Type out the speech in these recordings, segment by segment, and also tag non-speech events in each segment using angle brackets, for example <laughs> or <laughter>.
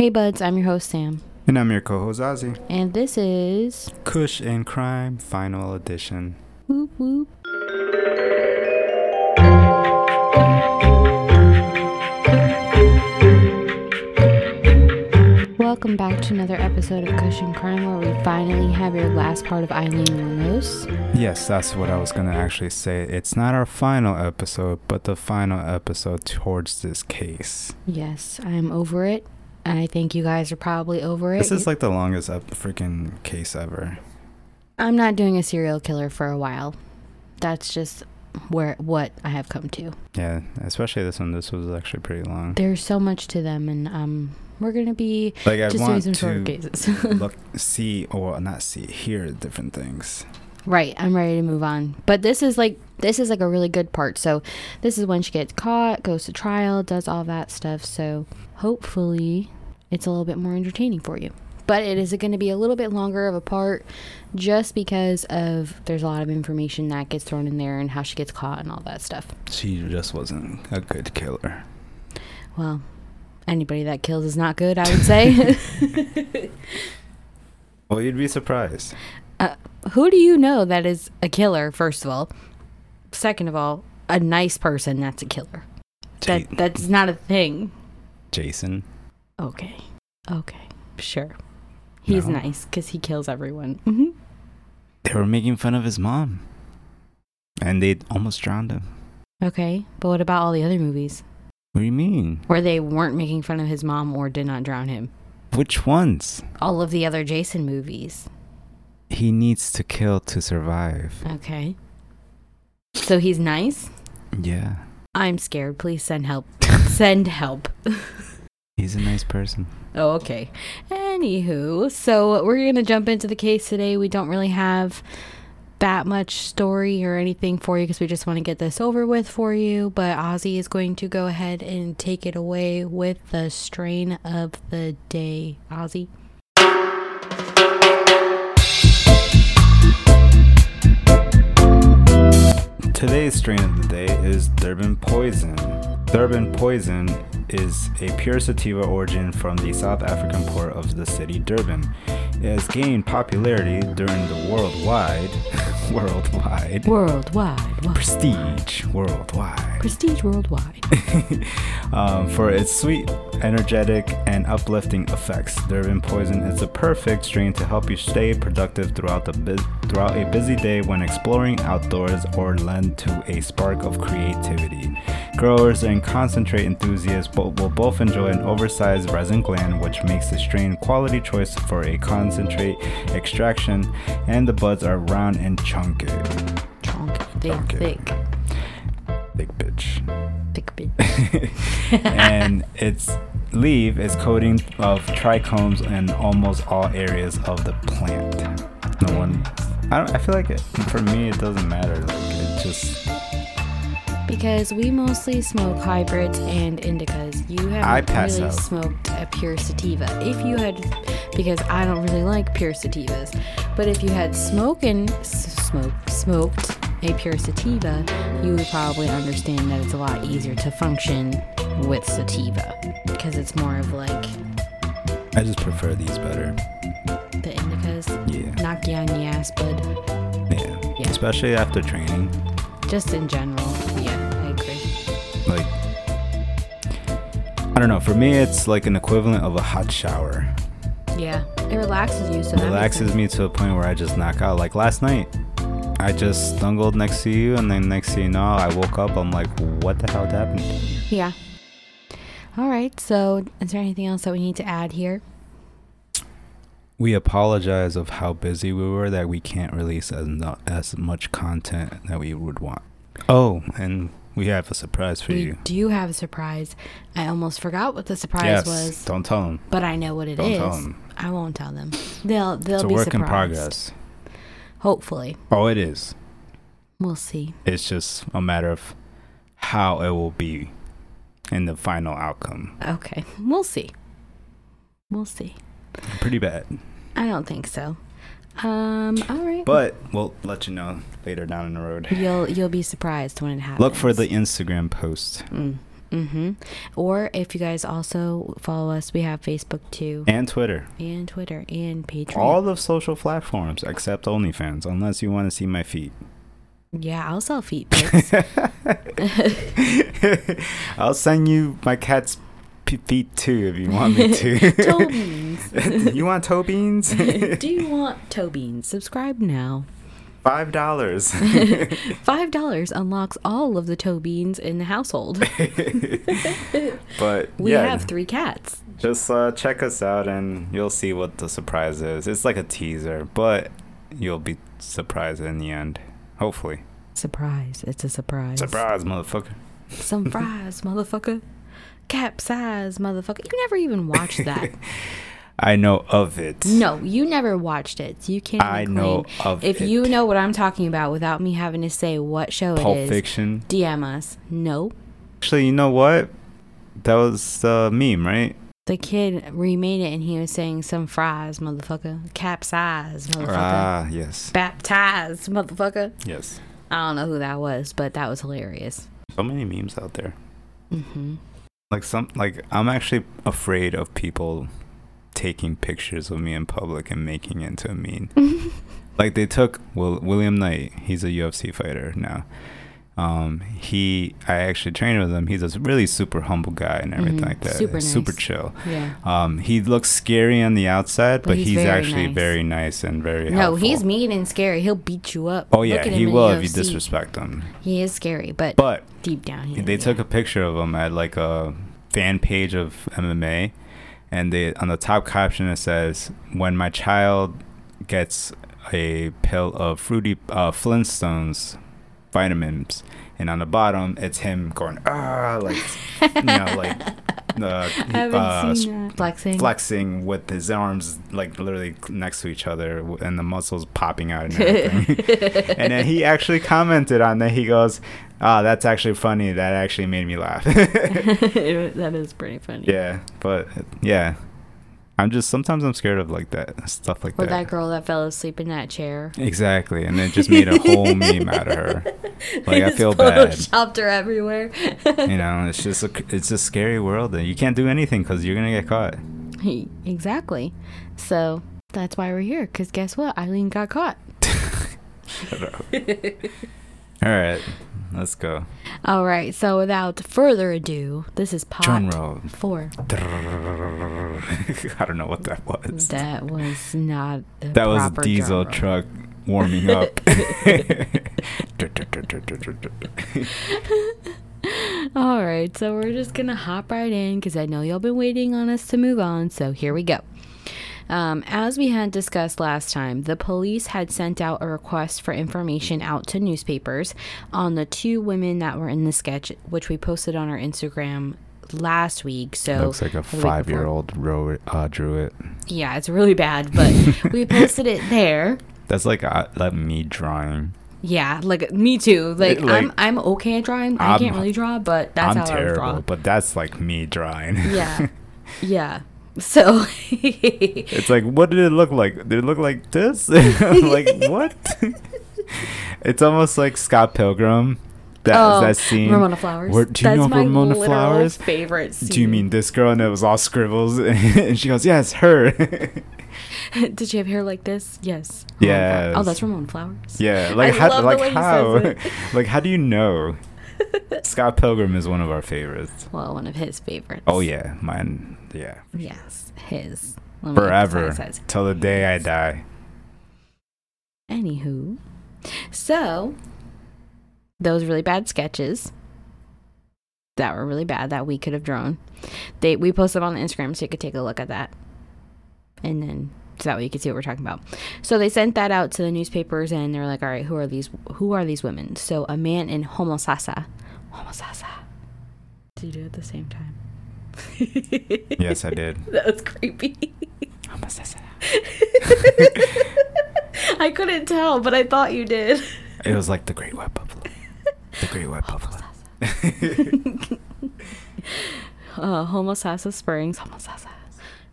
Hey buds, I'm your host Sam, And I'm your co-host Ozzy. and this is Kush and Crime Final Edition. whoop whoop. Welcome back to another episode of Kush and Crime, where we finally have your last part of Aileen Wuornos. Yes, that's what I was gonna actually say. It's not our final episode, but the final episode towards this case. Yes, I'm over it. And I think you guys are probably over it. This is like the longest ep- freaking case ever. I'm not doing a serial killer for a while. That's just where what I have come to. Yeah, especially this one. This was actually pretty long. There's so much to them, and um, we're gonna be Like I just doing want some to cases. <laughs> look, see, or not see, hear different things. right, I'm ready to move on. But this is like this is like a really good part. So this is when she gets caught, goes to trial, does all that stuff. So hopefully, it's a little bit more entertaining for you. But it is going to be a little bit longer of a part, just because of there's a lot of information that gets thrown in there and how she gets caught and all that stuff. She just wasn't a good killer. Well, anybody that kills is not good, I would say. <laughs> Well, you'd be surprised. Uh, who do you know that is a killer, first of all? Second of all, a nice person that's a killer. That that's not a thing. Jason. Okay. Okay. Sure. He's No. nice cuz he kills everyone. hmm They were making fun of his mom, and they almost drowned him. Okay. But what about all the other movies What do you mean? where they weren't making fun of his mom or did not drown him? Which ones? All of the other Jason movies. He needs to kill to survive. Okay. So he's nice? Yeah. I'm scared. Please send help. <laughs> send help. <laughs> He's a nice person. Oh, okay. Anywho, so we're going to jump into the case today. We don't really have that much story or anything for you because we just want to get this over with for you. But Ozzy is going to go ahead and take it away with the strain of the day. Ozzy? Today's strain of the day is Durban Poison. Durban Poison is a pure sativa origin from the South African port of the city Durban. It has gained popularity during the worldwide, <laughs> worldwide, Worldwide. Wo- prestige worldwide. Prestige worldwide. <laughs> um, for its sweet, energetic, and uplifting effects. Durban Poison is the perfect strain to help you stay productive throughout the bu- throughout a busy day when exploring outdoors or lend to a spark of creativity. Growers and concentrate enthusiasts will both enjoy an oversized resin gland, which makes the strain quality choice for a concentrate extraction, and the buds are round and chunky. Chonk. Thick, Chonky. thick. Big bitch. Thick bit. <laughs> and its leaf is coating of trichomes in almost all areas of the plant. No one. I don't. I feel like it, for me, it doesn't matter. Like it just. Because we mostly smoke hybrids and indicas. You haven't really out. smoked a pure sativa. If you had, because I don't really like pure sativas, but if you had smoked, smoked a pure sativa, you would probably understand that it's a lot easier to function with sativa because it's more of like I just prefer these better. the indicas Yeah. knock you on ass, bud. Yeah. Yeah. Especially after training. Just in general, yeah, I agree. Like. I don't know. For me, it's like an equivalent of a hot shower. Yeah, it relaxes you, so It relaxes me to a point where I just knock out. Like last night, I just stumbled next to you, and then next thing you know, I woke up. I'm like, what the hell happened? Yeah. All right. So, is there anything else that we need to add here? We apologize of how busy we were that we can't release as no, as much content that we would want. Oh, and we have a surprise for we you. do you have a surprise. I almost forgot what the surprise yes, was, don't tell them. but I know what it Don't is. tell them. I won't tell them. They'll they'll It's a be work surprised. in progress. Hopefully, Oh, it is. we'll see. It's just a matter of how it will be in the final outcome. Okay, we'll see. We'll see. Pretty bad, I don't think so. Um. All right. but we'll let you know later down in the road. you'll you'll be surprised when it happens. Look for the Instagram post. Mm. Mm-hmm. Or if you guys also follow us, we have Facebook too, And Twitter. and Twitter, and Patreon. All the social platforms except OnlyFans, unless you want to see my feet. Yeah, I'll sell feet <laughs> pics. <laughs> I'll send you my cat's p- feet too if you want me to. <laughs> toe beans. you want toe beans? Do you want toe beans? Subscribe now. Five dollars. Five dollars unlocks all of the toe beans in the household. but We yeah, have three cats. just uh, check us out and you'll see what the surprise is. It's like a teaser, but you'll be surprised in the end. Hopefully. Surprise! It's a surprise. Surprise, motherfucker. Some fries, <laughs> motherfucker. Capsize, motherfucker. You never even watched that. <laughs> I know of it. no, you never watched it. You can't. I even know of If it. you know what I'm talking about without me having to say what show Pulp it is, Fiction. DM us. No, Actually, you know what? That was the meme, right? The kid remade it and he was saying some fries, motherfucker. Capsize, motherfucker. Ah, yes. Baptized, motherfucker. Yes. I don't know who that was, but that was hilarious. So many memes out there. hmm Like some like I'm actually afraid of people taking pictures of me in public and making it into a meme. <laughs> like they took Will, William Knight, he's a UFC fighter now. Um, he I actually trained with him. He's a really super humble guy and everything Mhm. like that. Super nice. super chill. Yeah. Um, he looks scary on the outside, But but, he's he's, very actually nice. very nice and very No, helpful. he's mean and scary. He'll beat you up. Oh yeah, he will if you disrespect him. He is scary, but, But deep down, he they is, took yeah. a picture of him at like a fan page of MMA, and they on the top caption it says, "When my child gets a pill of fruity uh, Flintstones vitamins," and on the bottom it's him going ah like you know <laughs> like uh, uh. Flexing. flexing with his arms like literally next to each other and the muscles popping out and everything. <laughs> and then he actually commented on that. He goes, "Ah, that's actually funny. That actually made me laugh." <laughs> that is pretty funny. yeah, but yeah, I'm just sometimes I'm scared of like that stuff like Or that. Or that girl that fell asleep in that chair. Exactly, and it just made a whole <laughs> meme out of her. <laughs> Like I feel bad. Photoshopped her everywhere. You know, it's just a it's a scary world, and you can't do anything because you're gonna get caught. exactly. So that's why we're here. Because guess what? Aileen got caught. <laughs> All right, let's go. All right. So without further ado, this is pot Drum roll. four. <laughs> I don't know what that was. That was not That was a diesel truck warming up. <laughs> <laughs> All right, so we're just gonna hop right in because I know y'all been waiting on us to move on. So here we go. Um, as we had discussed last time, the police had sent out a request for information out to newspapers on the two women that were in the sketch, which we posted on our Instagram last week. So Looks like a or the week before. five-year-old wrote uh, drew it. Yeah, it's really bad, but <laughs> we posted it there. That's like uh, like me drawing. Yeah, like me too. Like, It, like, I'm I'm okay at drawing. I I'm- can't really draw, but that's I'm how I would draw. terrible, but that's like me drawing. Yeah. <laughs> yeah. So it's like, what did it look like? Did it look like this? <laughs> like what? <laughs> it's almost like Scott Pilgrim. That oh, that scene. Ramona Flowers. Where- do you That's know my Ramona Flowers? favorite scene. Do you mean this girl? And it was all scribbles, <laughs> and she goes, "Yes, her." Did she have hair like this? Yes. Yeah. Oh, that's Ramona Flowers. Yeah, like I how, love the like how, like how do you know? <laughs> Scott Pilgrim is one of our favorites. Well, one of his favorites. Oh yeah, mine. Yeah, Yes, his. Forever till the day I die. Anywho, so those really bad sketches that were really bad that we could have drawn. They we posted on the Instagram so you could take a look at that, and then so that way you could see what we're talking about. So they sent that out to the newspapers, and they're like, "All right, who are these? Who are these women?" So a man in Homosassa, Homosassa. Did you do it at the same time? <laughs> Yes, I did. <laughs> That was creepy. It <laughs> I couldn't tell, but I thought you did. It was like the Great White Buffalo. The Great White Buffalo. uh, Homosassa Springs, Homosassa,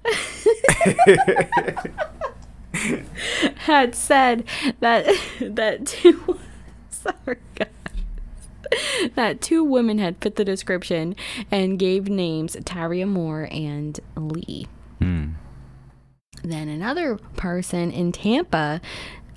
<laughs> had said that that two <laughs> sorry guys that two women had fit the description and gave names Tyria Moore and Lee. Hmm. Then another person in Tampa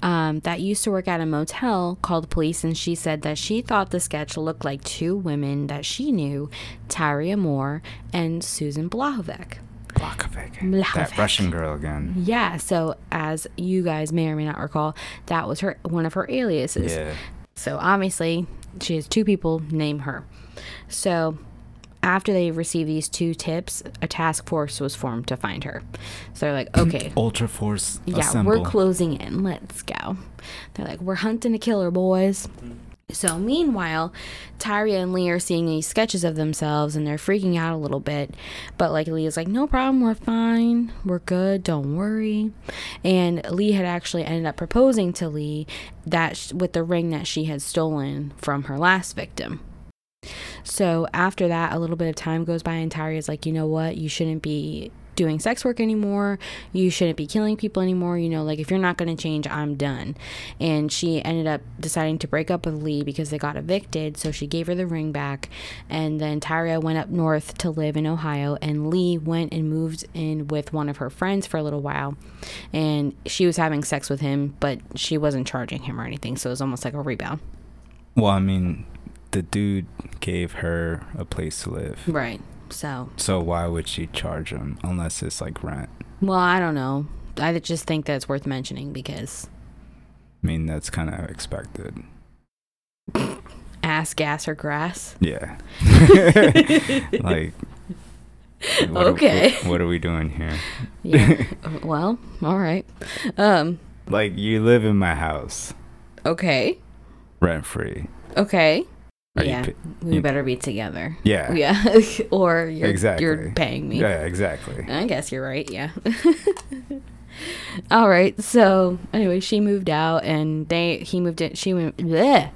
um, that used to work at a motel called the police and she said that she thought the sketch looked like two women that she knew, Tyria Moore and Susan Blahovec. Blakovic. Blakovic. That Russian girl again. Yeah, so as you guys may or may not recall, that was her one of her aliases. Yeah. So obviously, she has two people name her. So after they received these two tips, a task force was formed to find her. So they're like, okay, <clears throat> Ultra Force yeah, assemble. we're closing in. Let's go. They're like, we're hunting a killer, boys. Mm. So meanwhile, Tyria and Lee are seeing these sketches of themselves and they're freaking out a little bit. But like Lee is like, no problem, we're fine, we're good, don't worry. And Lee had actually ended up proposing to Lee that sh- with the ring that she had stolen from her last victim. So after that, a little bit of time goes by, and Tyria's like, you know what? You shouldn't be doing sex work anymore. You shouldn't be killing people anymore. You know, like if you're not going to change, I'm done. And she ended up deciding to break up with Lee because they got evicted. So she gave her the ring back. And then Tyria went up north to live in Ohio. And Lee went and moved in with one of her friends for a little while. And she was having sex with him, but she wasn't charging him or anything. So it was almost like a rebound. Well, I mean, the dude gave her a place to live. Right. So So why would she charge him unless it's like rent? Well, I don't know. I just think that's worth mentioning because I mean, that's kind of expected. ass, gas, or grass. Yeah. <laughs> like. what Okay. what, what are we doing here? Yeah. <laughs> Well, all right. Um. Like, you live in my house, Okay. rent free. Okay. Are you yeah. pa- we you- better be together. Yeah. <laughs> Yeah. or you're Exactly. you're paying me. Yeah, exactly. I guess you're right. Yeah. <laughs> All right. So anyway, she moved out, and they he moved in. She went. Bleh.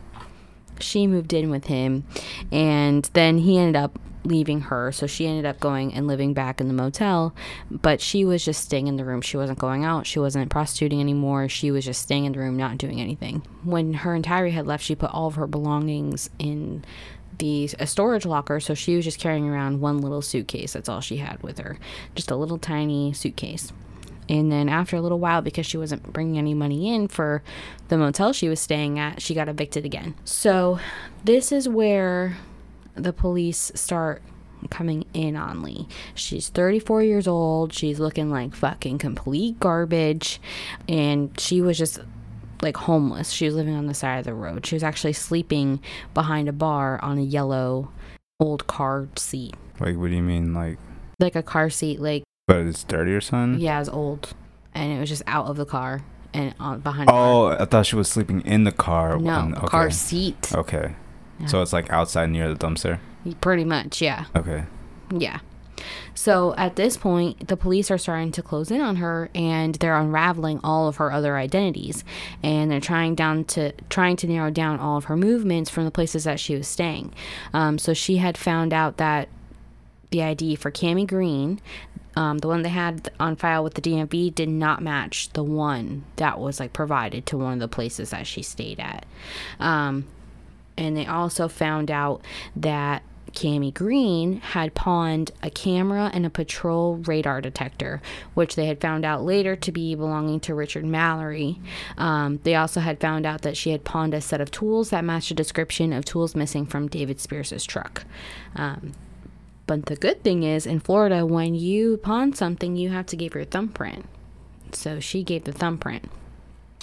She moved in with him, and then he ended up leaving her. So she ended up going and living back in the motel, but she was just staying in the room. She wasn't going out. She wasn't prostituting anymore. She was just staying in the room, not doing anything. When her and Tyria had left, she put all of her belongings in the a storage locker so she was just carrying around one little suitcase that's all she had with her just a little tiny suitcase and then after a little while because she wasn't bringing any money in for the motel she was staying at she got evicted again so this is where the police start coming in on Lee. She's 34 years old. She's looking like fucking complete garbage. And she was just like homeless. She was living on the side of the road. She was actually sleeping behind a bar on a yellow old car seat. Like, what do you mean? Like, Like a car seat, like, but it's dirty or something? yeah, it's old. And it was just out of the car and on behind. Oh, I thought she was sleeping in the car. No, on- car seat. Okay. Yeah. So it's like outside near the dumpster? Pretty much, yeah. Okay. Yeah. So at this point, the police are starting to close in on her and they're unraveling all of her other identities and they're trying down to trying to narrow down all of her movements from the places that she was staying. Um, so she had found out that the ID for Cami Green, um, the one they had on file with the DMV, did not match the one that was like provided to one of the places that she stayed at. Um, and they also found out that Cami Green had pawned a camera and a patrol radar detector, which they had found out later to be belonging to Richard Mallory. Um, they also had found out that she had pawned a set of tools that matched a description of tools missing from David Spears' truck. Um, but the good thing is, in Florida, when you pawn something, you have to give your thumbprint. So she gave the thumbprint.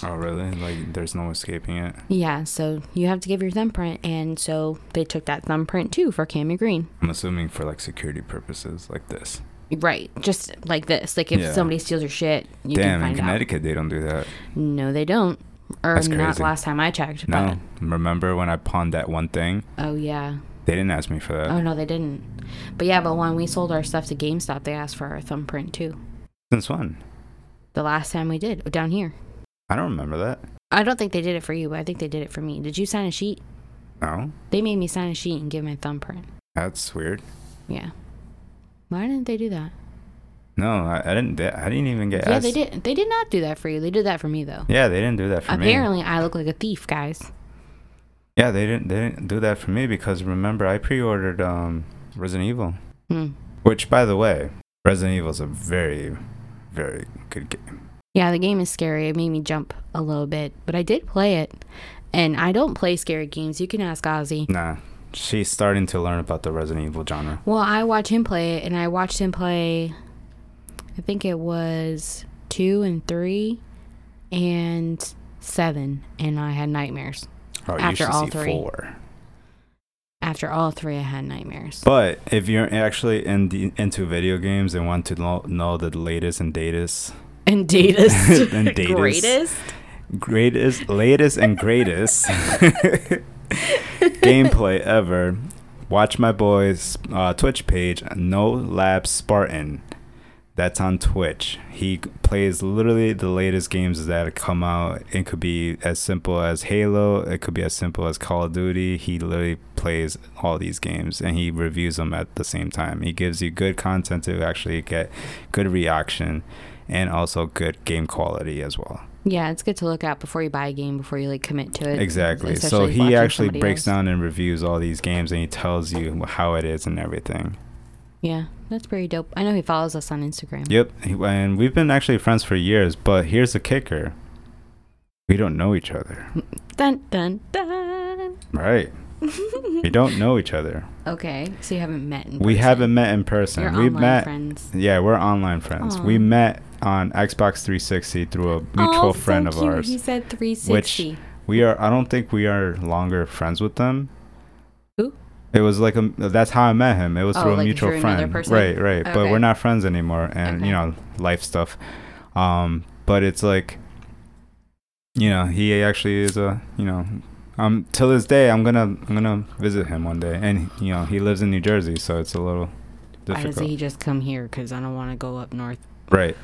Oh, really? Like, there's no escaping it? Yeah, so you have to give your thumbprint, and so they took that thumbprint too for Cami Green. I'm assuming for like security purposes, like this. Right, just like this. Like if Yeah. somebody steals your shit, you Damn, can in find out. Connecticut, they don't do that. No, they don't. Or That's not crazy. last time I checked. No. Remember when I pawned that one thing? Oh yeah. They didn't ask me for that. Oh no, they didn't. But yeah, but when we sold our stuff to GameStop, they asked for our thumbprint too. Since when? The last time we did down here. I don't remember that. I don't think they did it for you, but I think they did it for me. Did you sign a sheet? No. They made me sign a sheet and give my thumbprint. That's weird. Yeah. Why didn't they do that? No, I, I didn't. I didn't even get asked. Yeah, asked. they did. They did not do that for you. They did that for me though. Yeah, they didn't do that for me. Apparently, I look like a thief, guys. Yeah, they didn't they didn't do that for me because remember I pre-ordered um Resident Evil, Hmm. which by the way, Resident Evil is a very very good game. Yeah, the game is scary. It made me jump a little bit, but I did play it. And I don't play scary games. You can ask Ozzy. Nah, she's starting to learn about the Resident Evil genre. Well, I watch him play it, and I watched him play. I think it was two and three, and seven, and I had nightmares. Oh, you After should all see three. four. After all three, I had nightmares. But if you're actually in the, into video games and want to know, know the latest and latest, And datest. <laughs> And datest. Greatest. greatest, latest and greatest <laughs> gameplay ever, watch my boy's uh, Twitch page, No Lab Spartan. That's on Twitch. He plays literally the latest games that come out. It could be as simple as Halo. It could be as simple as Call of Duty. He literally plays all these games and he reviews them at the same time. He gives you good content to actually get good reaction and also good game quality as well. Yeah, it's good to look at before you buy a game, before you like commit to it. Exactly. So he actually breaks else. down and reviews all these games and he tells you how it is and everything. Yeah, that's pretty dope. I know he follows us on Instagram. Yep. And we've been actually friends for years, but here's the kicker. We don't know each other. Dun dun dun. Right. we <laughs> don't know each other. Okay, so you haven't met. In We haven't met in person. You're we online met friends. Yeah, we're online friends. We met on Xbox 360 through a mutual oh, friend so of cute. ours. He said 360. Which We are I don't think we are longer friends with them. Who? It was like a that's how I met him. It was Oh, through a like mutual through friend. person? Right, right. But we're not friends anymore and Okay. you know, life stuff. Um but it's like you know, he actually is a, you know, um till this day I'm going to I'm going to visit him one day and you know, he lives in New Jersey, so it's a little Why doesn't difficult. he just come here? Because I don't want to go up north. Right.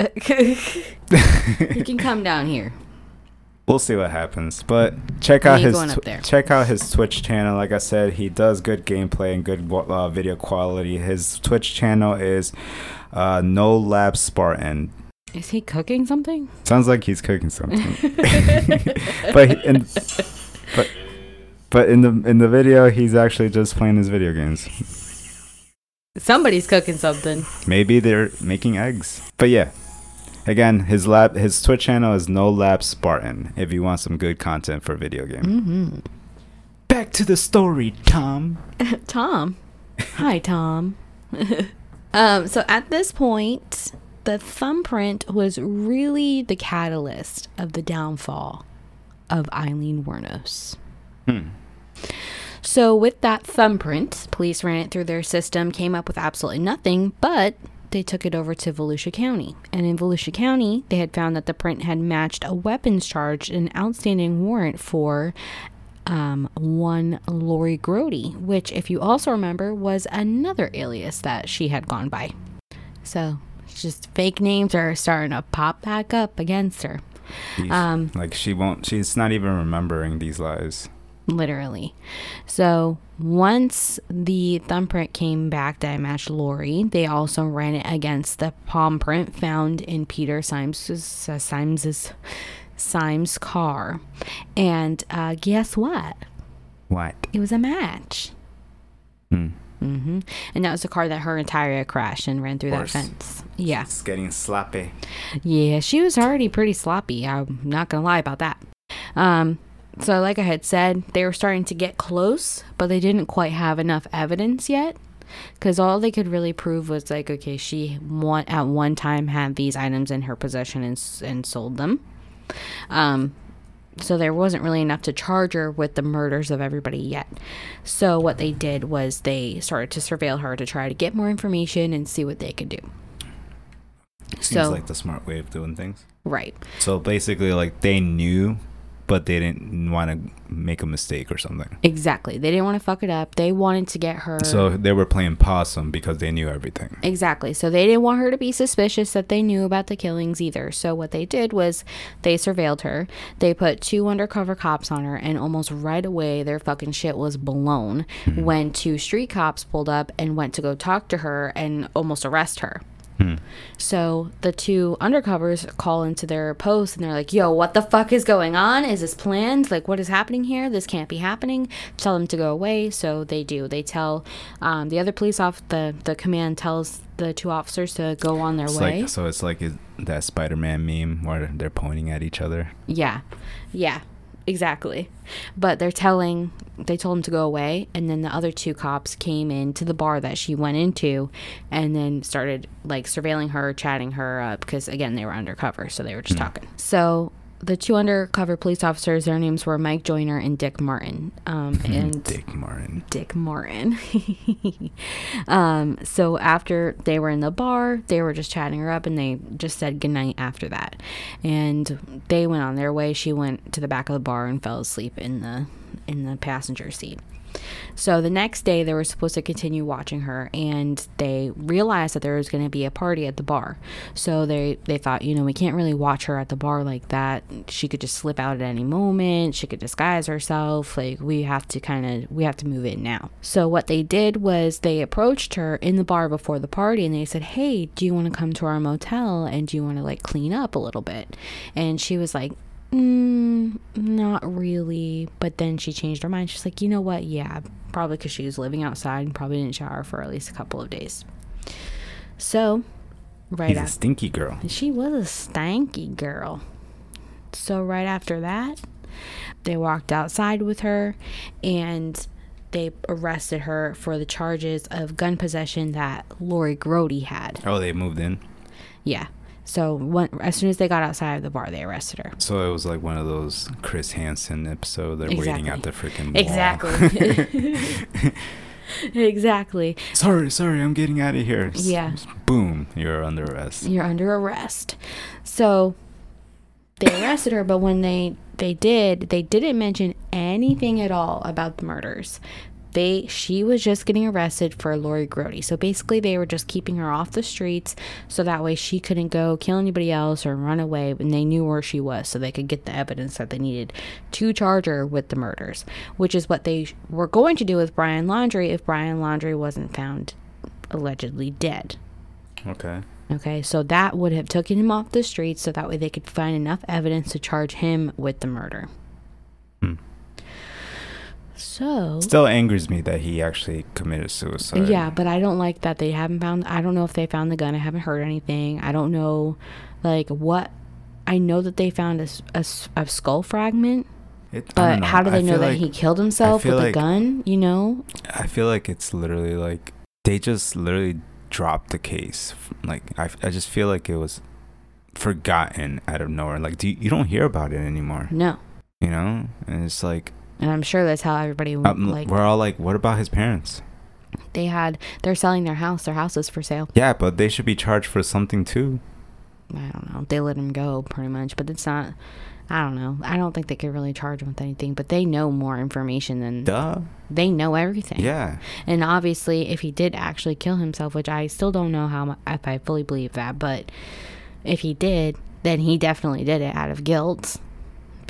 <laughs> he can come down here. We'll see what happens, but check out his tw- check out his Twitch channel. Like I said, he does good gameplay and good uh, video quality. His Twitch channel is uh, No Lab Spartan. Is he cooking something? Sounds like he's cooking something, <laughs> <laughs> but he, in, but but in the in the video, he's actually just playing his video games. Somebody's cooking something. Maybe they're making eggs. But yeah. Again, his lab his Twitch channel is No Lab Spartan if you want some good content for video game. Mm-hmm. Back to the story, Tom. <laughs> Tom. Hi, Tom. <laughs> um, so at this point, the thumbprint was really the catalyst of the downfall of Aileen Wuornos. Hmm. So, with that thumbprint, police ran it through their system, came up with absolutely nothing, but they took it over to Volusia County. And in Volusia County, they had found that the print had matched a weapons charge, an outstanding warrant for um, one Lori Grody, which, if you also remember, was another alias that she had gone by. So, just fake names are starting to pop back up against her. Um, like she won't she's not even remembering these lies. Literally. So once the thumbprint came back that matched Lori, they also ran it against the palm print found in Peter Siems's uh, Siems's Siems' car, and uh, guess what? What? It was a match. Hmm. hmm And that was the car that her entire crashed and ran through that fence. Yeah, It's getting sloppy. yeah, she was already pretty sloppy. I'm not gonna lie about that. Um, so like I had said, they were starting to get close, but they didn't quite have enough evidence yet. Because all they could really prove was like, okay, she one at one time had these items in her possession and and sold them. Um, so there wasn't really enough to charge her with the murders of everybody yet. So what they did was they started to surveil her to try to get more information and see what they could do. Seems So like the smart way of doing things. right, So basically like they knew but they didn't want to make a mistake or something. exactly. They didn't want to fuck it up. They wanted to get her. So they were playing possum because they knew everything. Exactly. So they didn't want her to be suspicious that they knew about the killings either. So what they did was they surveilled her. They put two undercover cops on her, and almost right away their fucking shit was blown hmm. when two street cops pulled up and went to go talk to her and almost arrest her. Hmm. So the two undercovers call into their post and they're like, yo, what the fuck is going on? Is this planned? Like, what is happening here? This can't be happening. Tell them to go away. So they do. They tell um, the other police off, the, the command tells the two officers to go on their It's way. like so it's like that Spider-Man meme where they're pointing at each other. Yeah. Yeah. Exactly. But they're telling they told him to go away and then the other two cops came into the bar that she went into and then started like surveilling her, chatting her up because again they were undercover, so they were just hmm. talking. So the two undercover police officers, their names were Mike Joyner and Dick Martin. Um, and Dick Martin. Dick Martin. <laughs> um, so after they were in the bar, they were just chatting her up and they just said goodnight after that. And they went on their way. She went to the back of the bar and fell asleep in the in the passenger seat. So the next day, they were supposed to continue watching her, and they realized that there was going to be a party at the bar. So they they thought, you know, we can't really watch her at the bar like that. She could just slip out at any moment. She could disguise herself. Like we have to kind of we have to move in now. So what they did was they approached her in the bar before the party, and they said, "Hey, do you want to come to our motel and do you want to like clean up a little bit?" And she was like, Mm, not really. But then she changed her mind. She's like, you know what? Yeah, probably because she was living outside and probably didn't shower for at least a couple of days. So, right He's a stinky girl. she was a stanky girl. So right after that, they walked outside with her and they arrested her for the charges of gun possession that Lori Grody had. Oh, they moved in. Yeah. So when, as soon as they got outside of the bar, they arrested her. So it was like one of those Chris Hansen episode. They're waiting at the freaking. Exactly. <laughs> <laughs> exactly. sorry, sorry, I'm getting out of here. Yeah. Boom, you're under arrest. You're under arrest. So they arrested her, but when they they did, they didn't mention anything at all about the murders. They she was just getting arrested for Lori Grody. So basically they were just keeping her off the streets so that way she couldn't go kill anybody else or run away and they knew where she was so they could get the evidence that they needed to charge her with the murders, which is what they were going to do with Brian Laundrie if Brian Laundrie wasn't found allegedly dead. Okay. Okay, so that would have taken him off the streets so that way they could find enough evidence to charge him with the murder. So, Still angers me that he actually committed suicide. yeah, but I don't like that they haven't found I don't know if they found the gun. I haven't heard anything. I don't know like what I know that they found a a skull fragment, It, but how do I they know that like- he killed himself with a gun, you know? I feel like it's literally like they just literally dropped the case. Like I, I just feel like it was forgotten out of nowhere. Like do you, you don't hear about it anymore, No. you know? And it's like And I'm sure that's how everybody um, like we're all like, what about his parents? they had they're selling their house. Their house is for sale. Yeah, but they should be charged for something too. I don't know. They let him go pretty much, but it's not. I don't know. I don't think they could really charge him with anything, but they know more information than Duh. they know everything. Yeah. And obviously, if he did actually kill himself, which I still don't know how if I fully believe that, but if he did, then he definitely did it out of guilt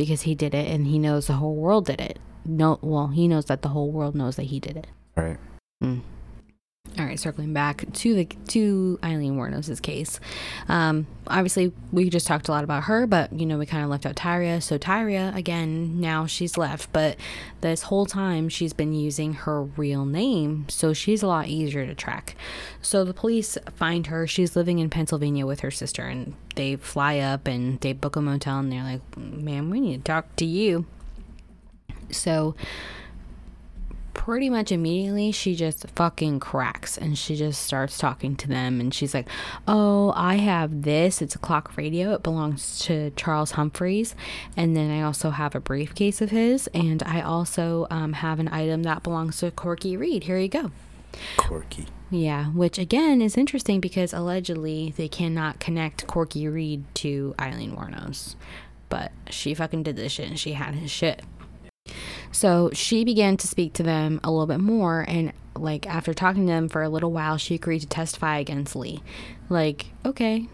because he did it and he knows the whole world did it. No, well, he knows that the whole world knows that he did it. Right. Mm. All right, circling back to the to Aileen Wuornos' case. Um, obviously, we just talked a lot about her, but you know we kind of left out Tyria. So Tyria, again, now she's left, but this whole time she's been using her real name, so she's a lot easier to track. So the police find her. She's living in Pennsylvania with her sister, and they fly up and they book a motel, and they're like, "Man, we need to talk to you." So pretty much immediately she just fucking cracks and she just starts talking to them and she's like oh i have this. It's a clock radio. It belongs to charles humphreys. And then i also have a briefcase of his and i also um, have an item that belongs to corky reed. Here you go. Corky. yeah which again is interesting because allegedly they cannot connect corky reed to aileen wuornos. But she fucking did this shit and she had his shit so she began to speak to them a little bit more, and like after talking to them for a little while, she agreed to testify against Lee. Like, okay,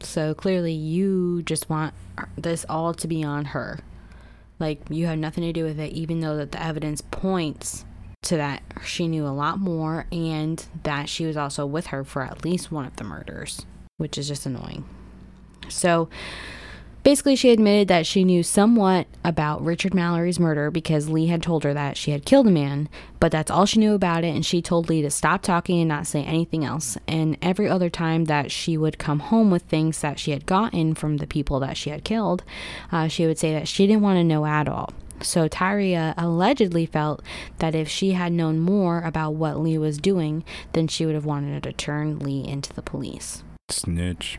so clearly you just want this all to be on her. Like you have nothing to do with it, even though that the evidence points to that she knew a lot more and that she was also with her for at least one of the murders, which is just annoying. So basically, she admitted that she knew somewhat about Richard Mallory's murder because Lee had told her that she had killed a man, but that's all she knew about it. And she told Lee to stop talking and not say anything else. And every other time that she would come home with things that she had gotten from the people that she had killed, uh, she would say that she didn't want to know at all. So Tyria allegedly felt that if she had known more about what Lee was doing, then she would have wanted to turn Lee into the police. Snitch.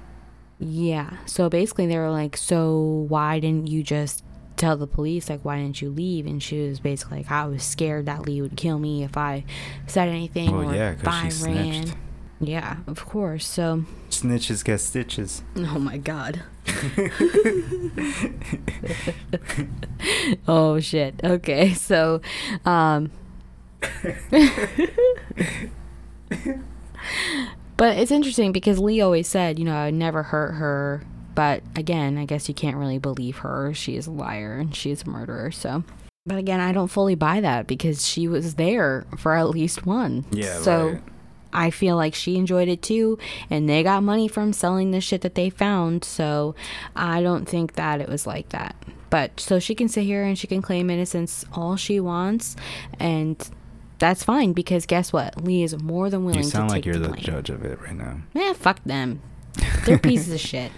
Yeah. So basically, they were like, So why didn't you just tell the police? Like, why didn't you leave? And she was basically like, I was scared that Lee would kill me if I said anything Well, or yeah, if 'cause I she ran. snitched. Yeah, of course. So, Snitches get stitches. oh my God. <laughs> oh shit. Okay. So, um, <laughs> <laughs> but it's interesting because Lee always said, you know, I never hurt her. But again, I guess you can't really believe her. She is a liar and she's a murderer. So, but again, I don't fully buy that because she was there for at least one. Yeah, So right. I feel like she enjoyed it too, and they got money from selling the shit that they found. So I don't think that it was like that. But so she can sit here and she can claim innocence all she wants, and that's fine because guess what? Lee is more than willing to. You sound to like you're the the judge of it right now. Man, fuck them. They're pieces of shit.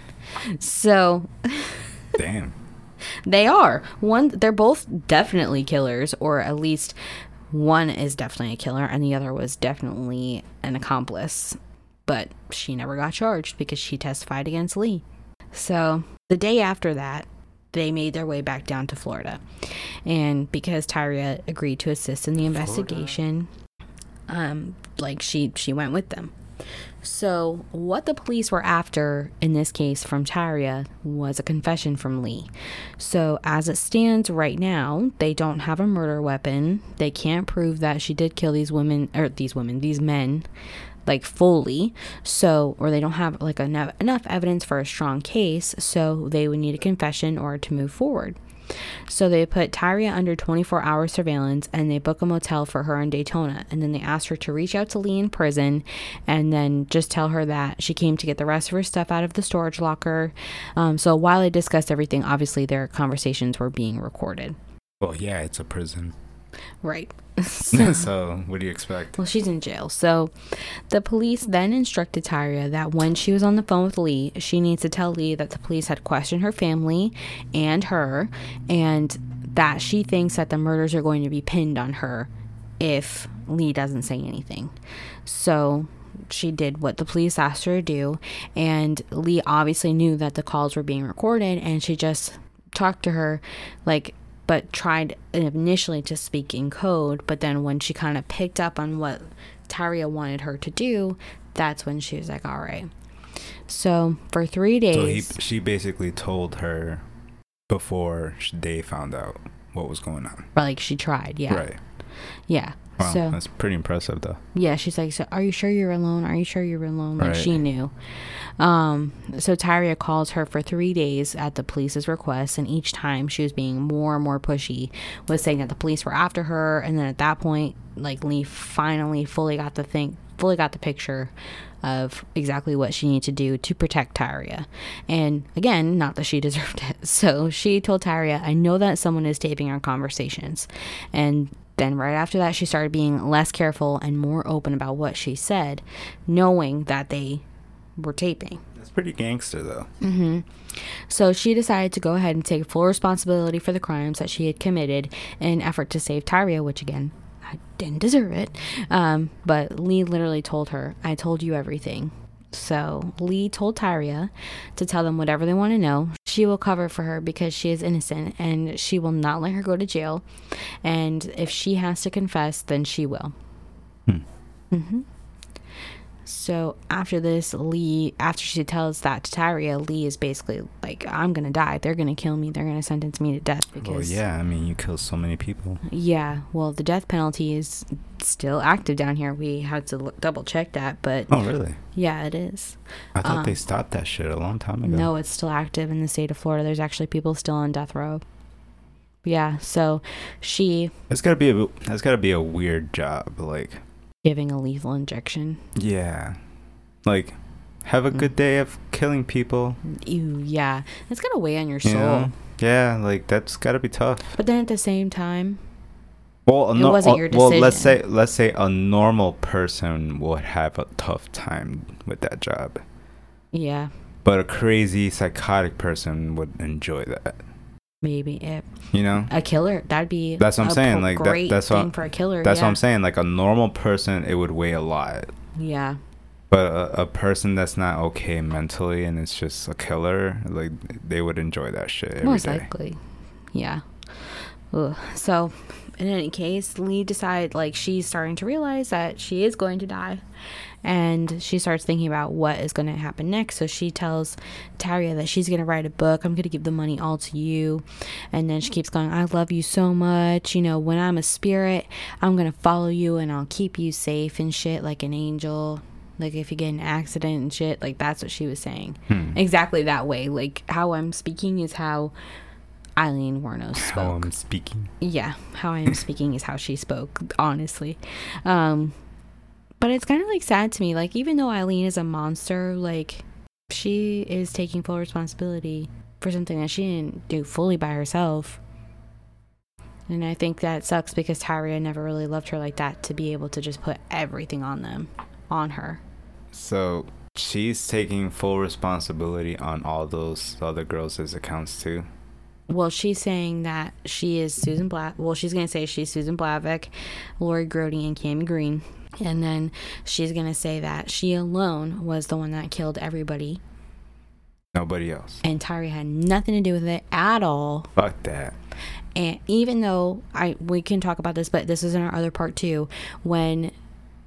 So <laughs> Damn. they are one. They're both definitely killers, or at least one is definitely a killer, and the other was definitely an accomplice. But she never got charged because she testified against Lee. So the day after that, they made their way back down to Florida, and because Tyria agreed to assist in the investigation, um, like she she went with them. So, what the police were after in this case from Tyria was a confession from Lee. So, as it stands right now, they don't have a murder weapon. They can't prove that she did kill these women, or these women, these men, like fully. So, or they don't have like enough, enough evidence for a strong case. So, they would need a confession or to move forward. So they put Tyria under 24 hour surveillance and they book a motel for her in Daytona. And then they asked her to reach out to Lee in prison and then just tell her that she came to get the rest of her stuff out of the storage locker. Um, so while they discussed everything, obviously their conversations were being recorded. Well, yeah, it's a prison. Right. <laughs> so, what do you expect? Well, she's in jail. So the police then instructed Tyria that when she was on the phone with Lee, she needs to tell Lee that the police had questioned her family and her, and that she thinks that the murders are going to be pinned on her if Lee doesn't say anything. So she did what the police asked her to do, and Lee obviously knew that the calls were being recorded, and she just talked to her like but tried initially to speak in code. But then when she kind of picked up on what Tyria wanted her to do, that's when she was like, all right. So for three So he, days, she basically told her before they found out what was going on. Right. Like she tried, yeah, Right. yeah. Wow, so that's pretty impressive, though. yeah, she's like, so are you sure you're alone? Are you sure you're alone? Like Right. she knew. Um, so Tyria calls her for three days at the police's request, and each time she was being more and more pushy, was saying that the police were after her, and then at that point, like Lee finally fully got the thing, fully got the picture of exactly what she needed to do to protect Tyria. And again, not that she <laughs> deserved it. So she told Tyria, I know that someone is taping our conversations. And then right after that, she started being less careful and more open about what she said, knowing that they were taping. That's pretty gangster, though. So she decided to go ahead and take full responsibility for the crimes that she had committed in an effort to save Tyria, which again, I didn't deserve it. Um, but Lee literally told her, I told you everything. So Lee told Tyria to tell them whatever they want to know. She will cover for her because she is innocent and she will not let her go to jail. And if she has to confess, then she will. hmm So after this, Lee, after she tells that to Tyria, Lee is basically like, I'm going to die. They're going to kill me. They're going to sentence me to death Well, because. yeah, I mean, you kill so many people. Yeah, well, the death penalty is still active down here. We had to look, double check that, but Oh, really? yeah, it is. I thought Um, they stopped that shit a long time ago. No, it's still active in the state of Florida. There's actually people still on death row. Yeah, so she It's gotta be a that's gotta be a weird job. Like giving a lethal injection. yeah, like have a Mm. good day of killing people. Ew, yeah. That's got to weigh on your You soul. know? Yeah, like that's gotta be tough. But then at the same time, Well, no- wasn't uh, well, let's say let's say a normal person would have a tough time with that job, yeah, but a crazy psychotic person would enjoy that. Maybe it, You know, a killer. That'd be That's what I'm saying, like, that- that's what- for a killer. that's yeah. what I'm saying. Like a normal person, it would weigh a lot. Yeah, But a, a person that's not okay mentally and it's just a killer, like they would enjoy that shit every day. most likely. Yeah. Ugh. So, in any case, Lee decides like she's starting to realize that she is going to die, and she starts thinking about what is going to happen next. So she tells Tyria that she's going to write a book. I'm going to give the money all to you, and then she keeps going. I love you so much. You know, when I'm a spirit, I'm going to follow you and I'll keep you safe and shit like an angel. Like if you get in an accident and shit, like that's what she was saying. Hmm. Exactly that way. Like how I'm speaking is how Aileen Wuornos How. I'm speaking. Yeah, how I am speaking is how she spoke, honestly. Um but it's kind of like sad to me like even though Aileen is a monster, like she is taking full responsibility for something that she didn't do fully by herself. And I think that sucks because Tyria never really loved her like that to be able to just put everything on them, on her. So she's taking full responsibility on all those other girls' accounts too. Well, she's saying that she is Susan Black. Well, she's going to say she's Susan Blahovec, Lori Grody, and Cami Green. And then she's going to say that she alone was the one that killed everybody. Nobody else. And Tyria had nothing to do with it at all. Fuck that. And even though I we can talk about this, but this is in our other part too, when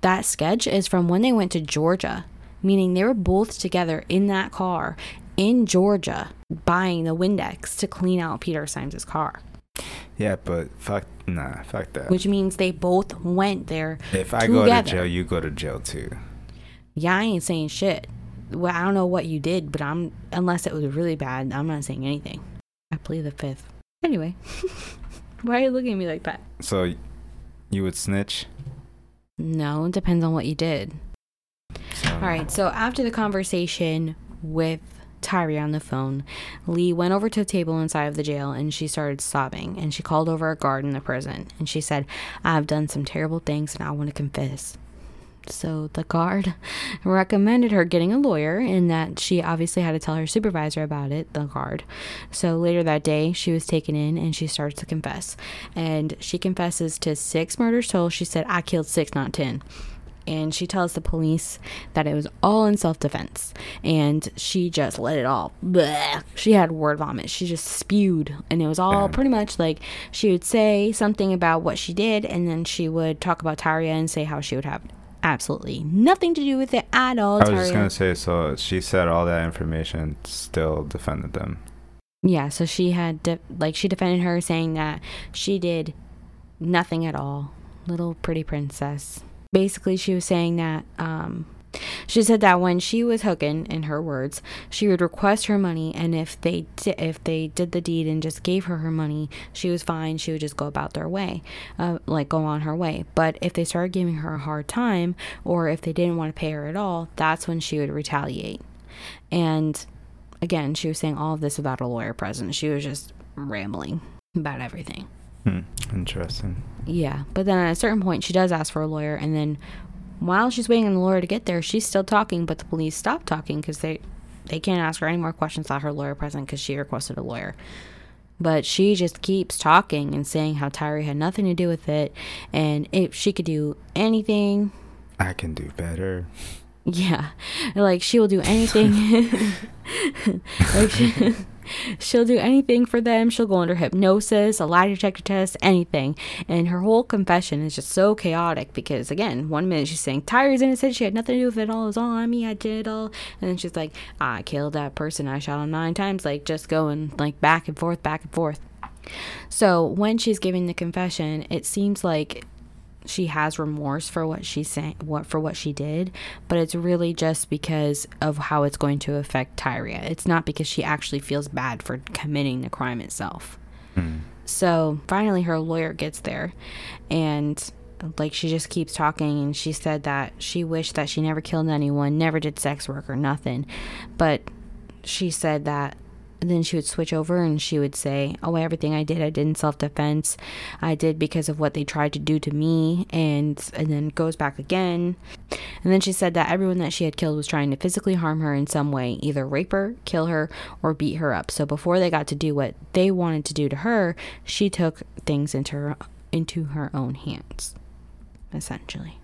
that sketch is from when they went to Georgia, meaning they were both together in that car in Georgia buying the Windex to clean out Peter Siems' car. Yeah, but fuck nah, fuck that. which means they both went there. if I go to jail, you go to jail too. Yeah, I ain't saying shit. Well, I don't know what you did, but I'm unless it was really bad, I'm not saying anything. I plead the fifth. Anyway, <laughs> why are you looking at me like that? So you would snitch? No, it depends on what you did. So, All right, so after the conversation with Tyree on the phone, Lee went over to a table inside of the jail and she started sobbing. And she called over a guard in the prison and she said, I've done some terrible things and I want to confess. So the guard <laughs> recommended her getting a lawyer and that she obviously had to tell her supervisor about it, the guard. So later that day, she was taken in and she starts to confess. And she confesses to six murders total. She said, I killed six, not ten and she tells the police that it was all in self-defense and she just let it all bleh. she had word vomit she just spewed and it was all pretty much like she would say something about what she did and then she would talk about Tyria and say how she would have absolutely nothing to do with it at all I was just gonna say, so she said all that information, still defended them. Yeah, so she had de- like she defended her saying that she did nothing at all. Little pretty princess. Basically, she was saying that um she said that when she was hooking, in her words, she would request her money, and if they di- if they did the deed and just gave her her money, she was fine. She would just go about their way, uh, like go on her way. But if they started giving her a hard time, or if they didn't want to pay her at all, that's when she would retaliate. And again, she was saying all of this without a lawyer present. She was just rambling about everything. Hmm. Interesting. Yeah, but then at a certain point, she does ask for a lawyer, and then while she's waiting on the lawyer to get there, she's still talking, but the police stop talking because they they can't ask her any more questions without her lawyer present because she requested a lawyer. But she just keeps talking and saying how Tyree had nothing to do with it, and if she could do anything, I can do better. yeah, like she will do anything. <laughs> <laughs> like she, <laughs> <laughs> she'll do anything for them. She'll go under hypnosis, a lie detector test, anything. And her whole confession is just so chaotic because again, one minute she's saying Tyree's innocent, she had nothing to do with it all, it was all on me, I did it all. And then she's like, I killed that person, I shot him nine times, like just going like back and forth, back and forth. So when she's giving the confession, it seems like she has remorse for what she's saying what for what she did but it's really just because of how it's going to affect Tyria it's not because she actually feels bad for committing the crime itself Hmm. So finally, her lawyer gets there, and like she just keeps talking and she said that she wished that she never killed anyone never did sex work or nothing but she said that and then she would switch over and she would say oh everything i did i did in self-defense. I did because of what they tried to do to me. And and then goes back again. And then she said that everyone that she had killed was trying to physically harm her in some way either rape her kill her or beat her up. So before they got to do what they wanted to do to her she took things into her into her own hands essentially.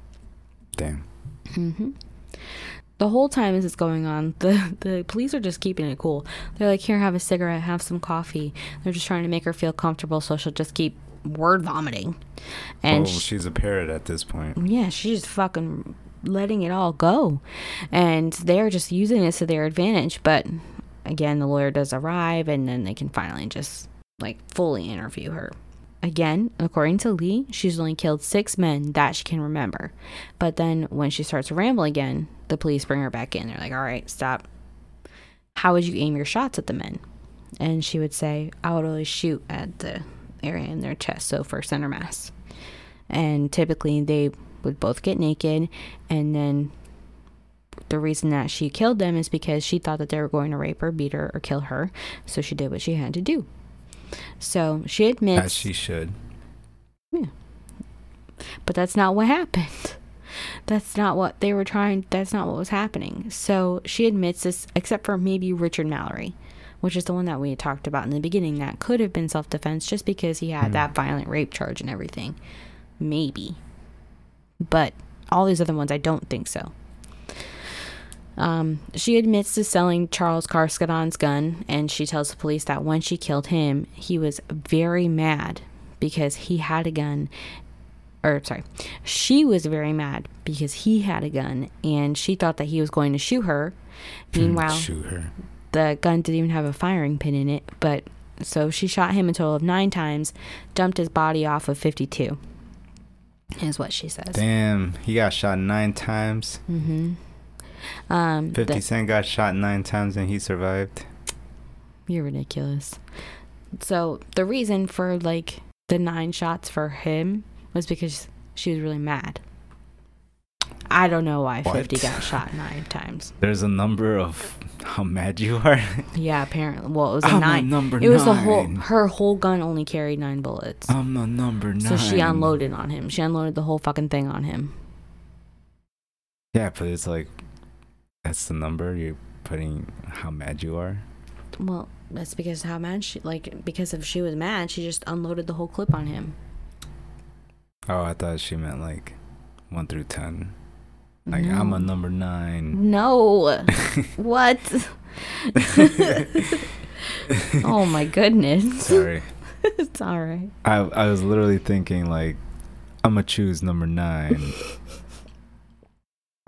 Damn. hmm The whole time this is going on, <laughs> the the police are just keeping it cool. They're like, "Here, have a cigarette, have some coffee." They're just trying to make her feel comfortable, so she'll just keep word vomiting. And oh, she's a parrot at this point. Yeah, she's fucking letting it all go, and they're just using this to their advantage. But again, the lawyer does arrive, and then they can finally just like fully interview her. Again, according to Lee, she's only killed six men that she can remember. But then when she starts to ramble again, the police bring her back in. They're like, all right, stop. How would you aim your shots at the men? And she would say, I would always shoot at the area in their chest, so for center mass. And typically they would both get naked. And then the reason that she killed them is because she thought that they were going to rape her, beat her, or kill her. So she did what she had to do. So she admits. As she should. Yeah. But that's not what happened. That's not what they were trying. That's not what was happening. So she admits this, except for maybe Richard Mallory, which is the one that we had talked about in the beginning that could have been self defense just because he had mm. that violent rape charge and everything. Maybe. But all these other ones, I don't think so. Um, she admits to selling Charles Carskaddon's gun, and she tells the police that when she killed him, he was very mad because he had a gun. Or, sorry, she was very mad because he had a gun, and she thought that he was going to shoot her. Meanwhile, shoot her. the gun didn't even have a firing pin in it, but so she shot him a total of nine times, dumped his body off of 52, is what she says. Damn, he got shot nine times. Mm hmm. Um, 50 the, Cent got shot nine times and he survived. You're ridiculous. So the reason for like the nine shots for him was because she was really mad. I don't know why what? 50 got shot nine times. There's a number of how mad you are. yeah, apparently. Well, it was a I'm nine. A number it was nine. the whole. Her whole gun only carried nine bullets. I'm a number nine. So she unloaded on him. She unloaded the whole fucking thing on him. Yeah, but it's like that's the number you're putting how mad you are. Well, that's because how mad she like because if she was mad, she just unloaded the whole clip on him. Oh, I thought she meant like one through ten. Like no. I'm a number nine. No. <laughs> what? <laughs> oh my goodness. Sorry. <laughs> it's all right. I I was literally thinking like I'm gonna choose number nine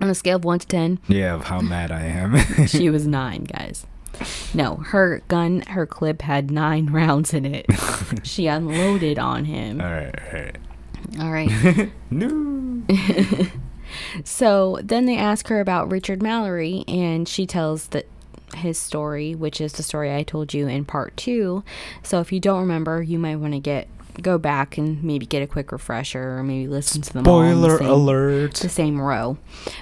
on a scale of 1 to 10 yeah of how mad i am she was 9 guys no her gun her clip had 9 rounds in it she unloaded on him all right all right all right. <laughs> No. <laughs> So then they ask her about richard mallory and she tells that his story which is the story i told you in part two. So if you don't remember you might want to get go back and maybe get a quick refresher or maybe listen to them Spoiler the alert. The same row.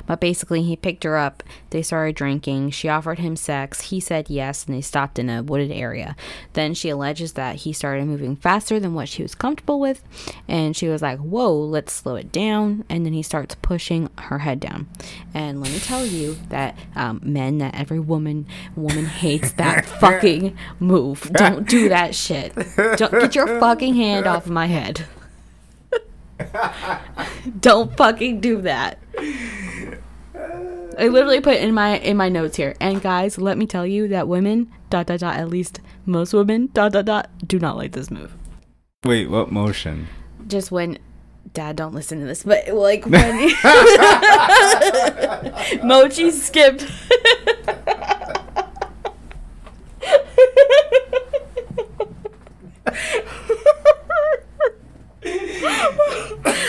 But basically, he picked her up. They started drinking. She offered him sex. He said yes, and they stopped in a wooded area. Then she alleges that he started moving faster than what she was comfortable with, and she was like, "Whoa, let's slow it down." And then he starts pushing her head down. And let me tell you that um, men, that every woman woman hates that <laughs> fucking move. Don't do that shit. Don't get your fucking hand <laughs> hand off my head. <laughs> Don't fucking do that. I literally put in my in my notes here. And guys, let me tell you that women dot dot dot at least most women dot dot dot do not like this move. Wait, what motion? Just when Dad, don't listen to this, but like when <laughs> <laughs> Mochi skipped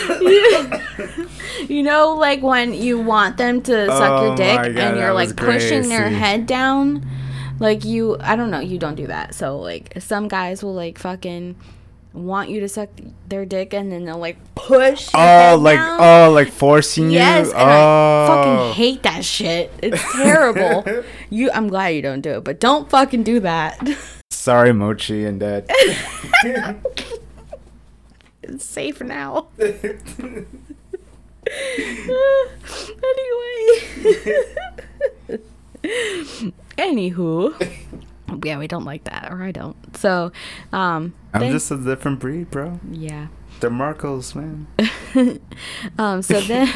<laughs> you know, like when you want them to suck oh your dick God, and you're like pushing their head down. Like you, I don't know, you don't do that. So like some guys will like fucking want you to suck their dick and then they'll like push. Oh, like down. oh, like forcing Yes, you. and I oh. fucking hate that shit. It's terrible. <laughs> you, I'm glad you don't do it, but don't fucking do that. Sorry, Mochi and Dad. <laughs> it's safe now. <laughs> anyway. <laughs> Anywho. <laughs> Yeah, we don't like that, or I don't. So, um, I'm then- just a different breed, bro. yeah. The Marcos, man. Um, so then,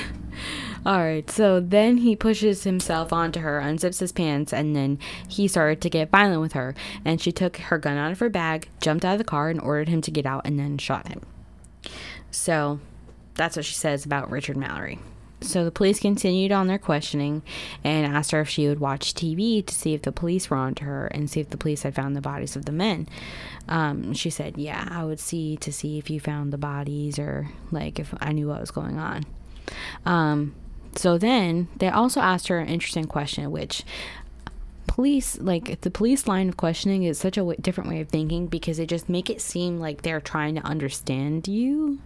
all right. So then he pushes himself onto her, unzips his pants, and then he started to get violent with her. And she took her gun out of her bag, jumped out of the car, and ordered him to get out, and then shot him. So that's what she says about Richard Mallory. So the police continued on their questioning and asked her if she would watch TV to see if the police were onto her and see if the police had found the bodies of the men. Um, she said, "Yeah, I would see to see if you found the bodies or like if I knew what was going on." Um, so then they also asked her an interesting question, which police like the police line of questioning is such a w- different way of thinking because they just make it seem like they're trying to understand you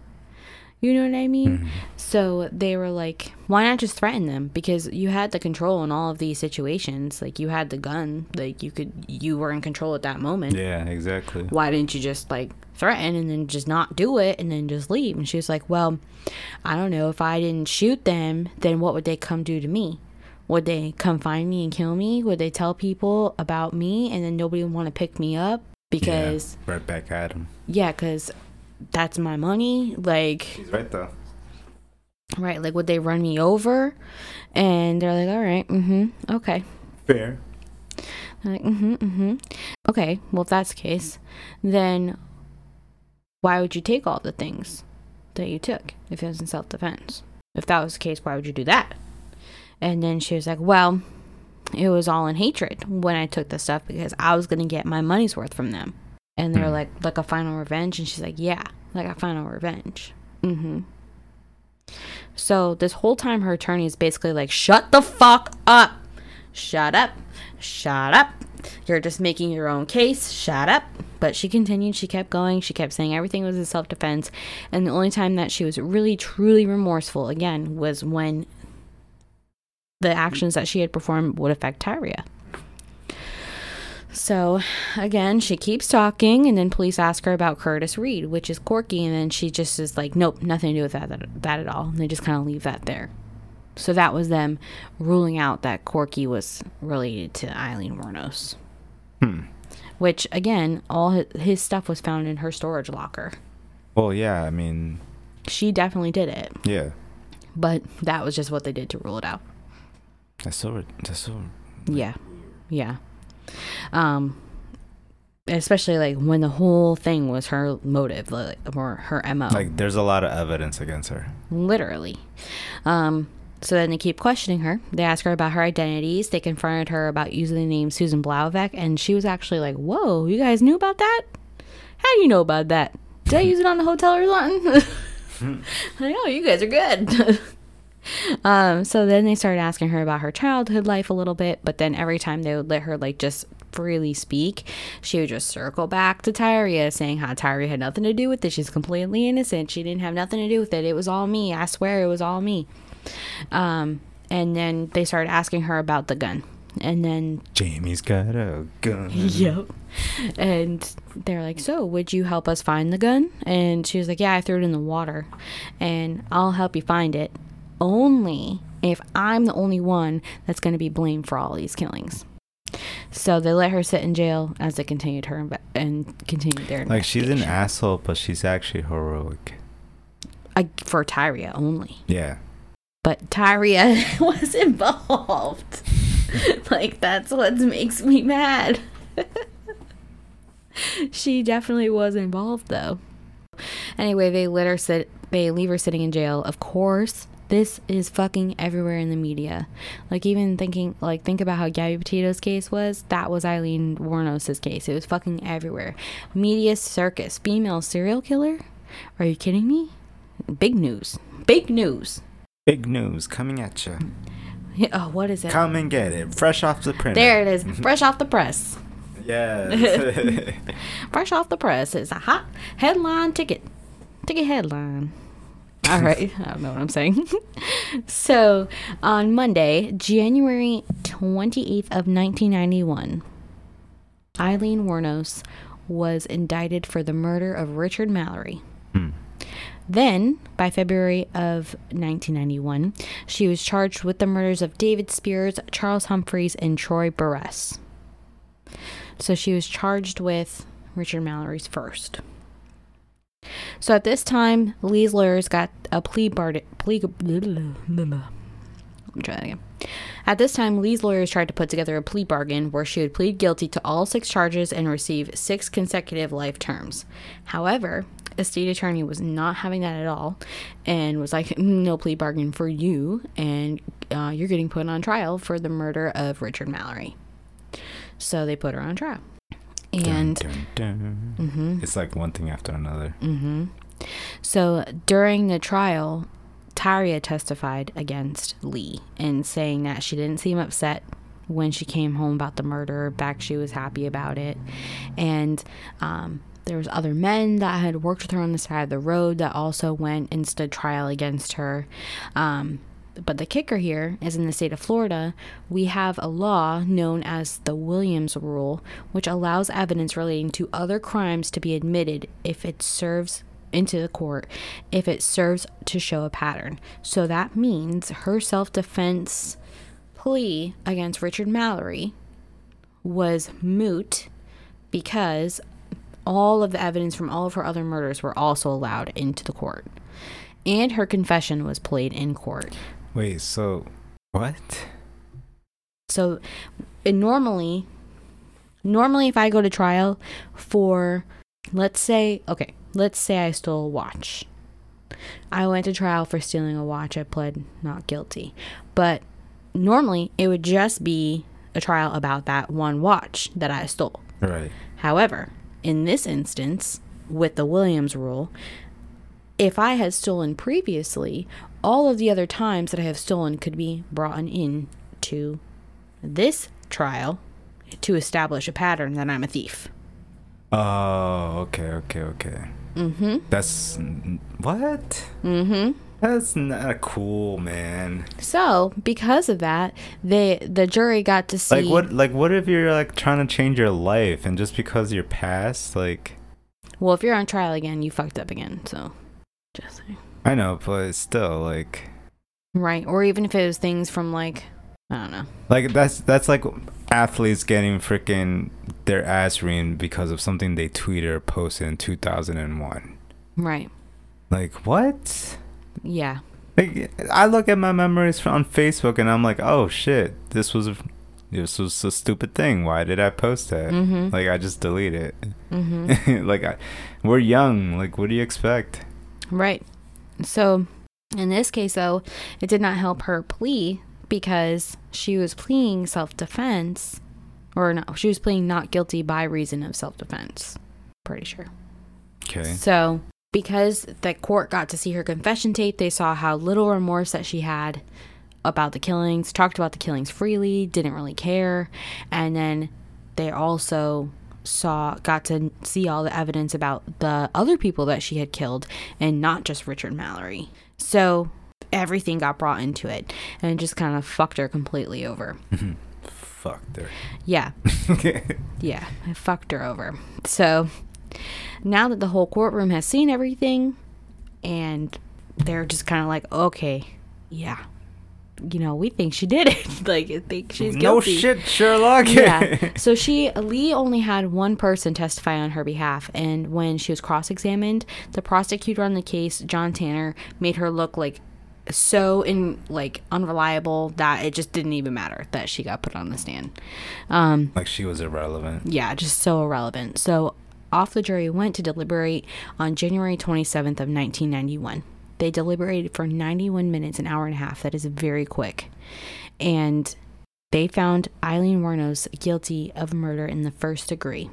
you know what i mean mm-hmm. so they were like why not just threaten them because you had the control in all of these situations like you had the gun like you could you were in control at that moment Yeah, exactly. why didn't you just like threaten and then just not do it and then just leave? And she was like, well, I don't know. If I didn't shoot them, then what would they come do to me? Would they come find me and kill me? Would they tell people about me and then nobody would want to pick me up? Because, yeah, right back at him. yeah, because that's my money. Like, He's right though. right, like, would they run me over? And they're like, all right, mm hmm, okay. Fair. They're like, mm-hmm, mm-hmm. Okay, well, if that's the case, then why would you take all the things that you took if it was in self defense? If that was the case, why would you do that? And then she was like, well, it was all in hatred when I took the stuff because I was going to get my money's worth from them. And they're Hmm. like, like a final revenge. And she's like, yeah, like a final revenge. Mm-hmm. So this whole time, her attorney is basically like, shut the fuck up. Shut up. Shut up. You're just making your own case. Shut up. But she continued. She kept going. She kept saying everything was in self defense. And the only time that she was really, truly remorseful, again, was when the actions that she had performed would affect Tyria. So, again, she keeps talking, and then police ask her about Curtis Reed, which is Corky, and then she just is like, nope, nothing to do with that, that, that at all. And they just kind of leave that there. So that was them ruling out that Corky was related to Aileen Wuornos. Hmm. Which, again, all his, his stuff was found in her storage locker. Well, yeah. I mean, She definitely did it, yeah. but that was just what they did to rule it out. That's so. That's so. Yeah. Yeah. Um especially like when the whole thing was her motive like or her MO. Like, there's a lot of evidence against her. literally. Um so then they keep questioning her. They ask her about her identities. They confronted her about using the name Susan Blahovec, and she was actually like, "Whoa, you guys knew about that? How do you know about that? Did I use it on the hotel or something?" <laughs> <laughs> like, "Oh, you guys are good." <laughs> <laughs> um, so then they started asking her about her childhood life a little bit, but then every time they would let her like just freely speak, she would just circle back to Tyria, saying how Tyria had nothing to do with it. She's completely innocent. She didn't have nothing to do with it. It was all me. I swear it was all me. Um, and then they started asking her about the gun. And then Jamie's got a gun. <laughs> Yep. And they're like, So, would you help us find the gun? And she was like, Yeah, I threw it in the water. And I'll help you find it only if I'm the only one that's going to be blamed for all these killings. So they let her sit in jail as they continued her and continued their Like, she's an asshole, but she's actually heroic. I, for Tyria only. Yeah. But Tyria <laughs> was involved. <laughs> like that's what makes me mad. <laughs> she definitely was involved though. Anyway, they let her sit they leave her sitting in jail. Of course, this is fucking everywhere in the media. Like even thinking like think about how Gabby Petito's case was. That was Aileen Wuornos's case. It was fucking everywhere. Media circus. Female serial killer? Are you kidding me? Big news. Big news. Big news coming at you. Oh, what is it? Come and get it. Fresh off the printer. There it is, <laughs> fresh off the press. Yeah. <laughs> <laughs> Fresh off the press. It's a hot headline ticket. Ticket headline. All right. <laughs> I don't know what I'm saying. <laughs> so, on Monday, January 28th of 1991, Aileen Wuornos was indicted for the murder of Richard Mallory. Hmm. Then, by February of 1991, she was charged with the murders of David Spears, Charles Humphreys, and Troy Burress. So she was charged with Richard Mallory's first. So at this time, Lee's lawyers got a plea bar- plea. That again. At this time, Lee's lawyers tried to put together a plea bargain where she would plead guilty to all six charges and receive six consecutive life terms. However, a state attorney was not having that at all and was like, no plea bargain for you, and uh, you're getting put on trial for the murder of Richard Mallory. So they put her on trial. And Dun, dun, dun. Mhm. it's like one thing after another. hmm So during the trial, Tyria testified against Lee and saying that she didn't seem upset when she came home about the murder. Back, she was happy about it, and um, there was other men that had worked with her on the side of the road that also went and stood trial against her. Um, but the kicker here is in the state of Florida, we have a law known as the Williams Rule, which allows evidence relating to other crimes to be admitted if it serves into the court, if it serves to show a pattern. So that means her self defense plea against Richard Mallory was moot because all of the evidence from all of her other murders were also allowed into the court. And her confession was played in court. Wait, so what? So, normally, normally if I go to trial for, let's say, okay, let's say I stole a watch. I went to trial for stealing a watch. I pled not guilty. But normally it would just be a trial about that one watch that I stole. Right. However, in this instance, with the Williams rule, if I had stolen previously, all of the other times that I have stolen could be brought in to this trial to establish a pattern that I'm a thief. Oh, okay, okay, okay. Mm-hmm. That's what? Mm-hmm. That's not cool, man. So, because of that, they the jury got to see Like what? Like what if you're like trying to change your life, and just because you're past, like Well, if you're on trial again, you fucked up again. So, just saying. I know, but still like Right. Or even if it was things from like I don't know. like that's that's like athletes getting freaking their ass reamed because of something they tweeted or posted in 2001. Right. Like what? Yeah. Like I look at my memories from- on Facebook and I'm like, oh shit, this was this was a stupid thing. Why did I post that? Mm-hmm. Like I just delete it. mm-hmm. <laughs> like I, we're young. Like what do you expect? Right. So, in this case, though, it did not help her plea because she was pleading self defense, or no, she was pleading not guilty by reason of self defense. Pretty sure. Okay. So, because the court got to see her confession tape, they saw how little remorse that she had about the killings, talked about the killings freely, didn't really care. And then they also saw, got to see all the evidence about the other people that she had killed and not just Richard Mallory. So, everything got brought into it and it just kind of fucked her completely over. <laughs> Fucked her. Yeah. <laughs> Yeah, I fucked her over. So now that the whole courtroom has seen everything and they're just kind of like, okay, yeah, you know, we think she did it. <laughs> like, I think she's guilty. no shit, Sherlock. yeah. <laughs> So she, Lee only had one person testify on her behalf. And when she was cross examined, the prosecutor on the case, John Tanner, made her look like so in like unreliable that it just didn't even matter that she got put on the stand. Um, like she was irrelevant. yeah, just so irrelevant. So off the jury went to deliberate on January 27th of 1991. They deliberated for 91 minutes, an hour and a half. That is very quick. And they found Aileen Wuornos guilty of murder in the first degree.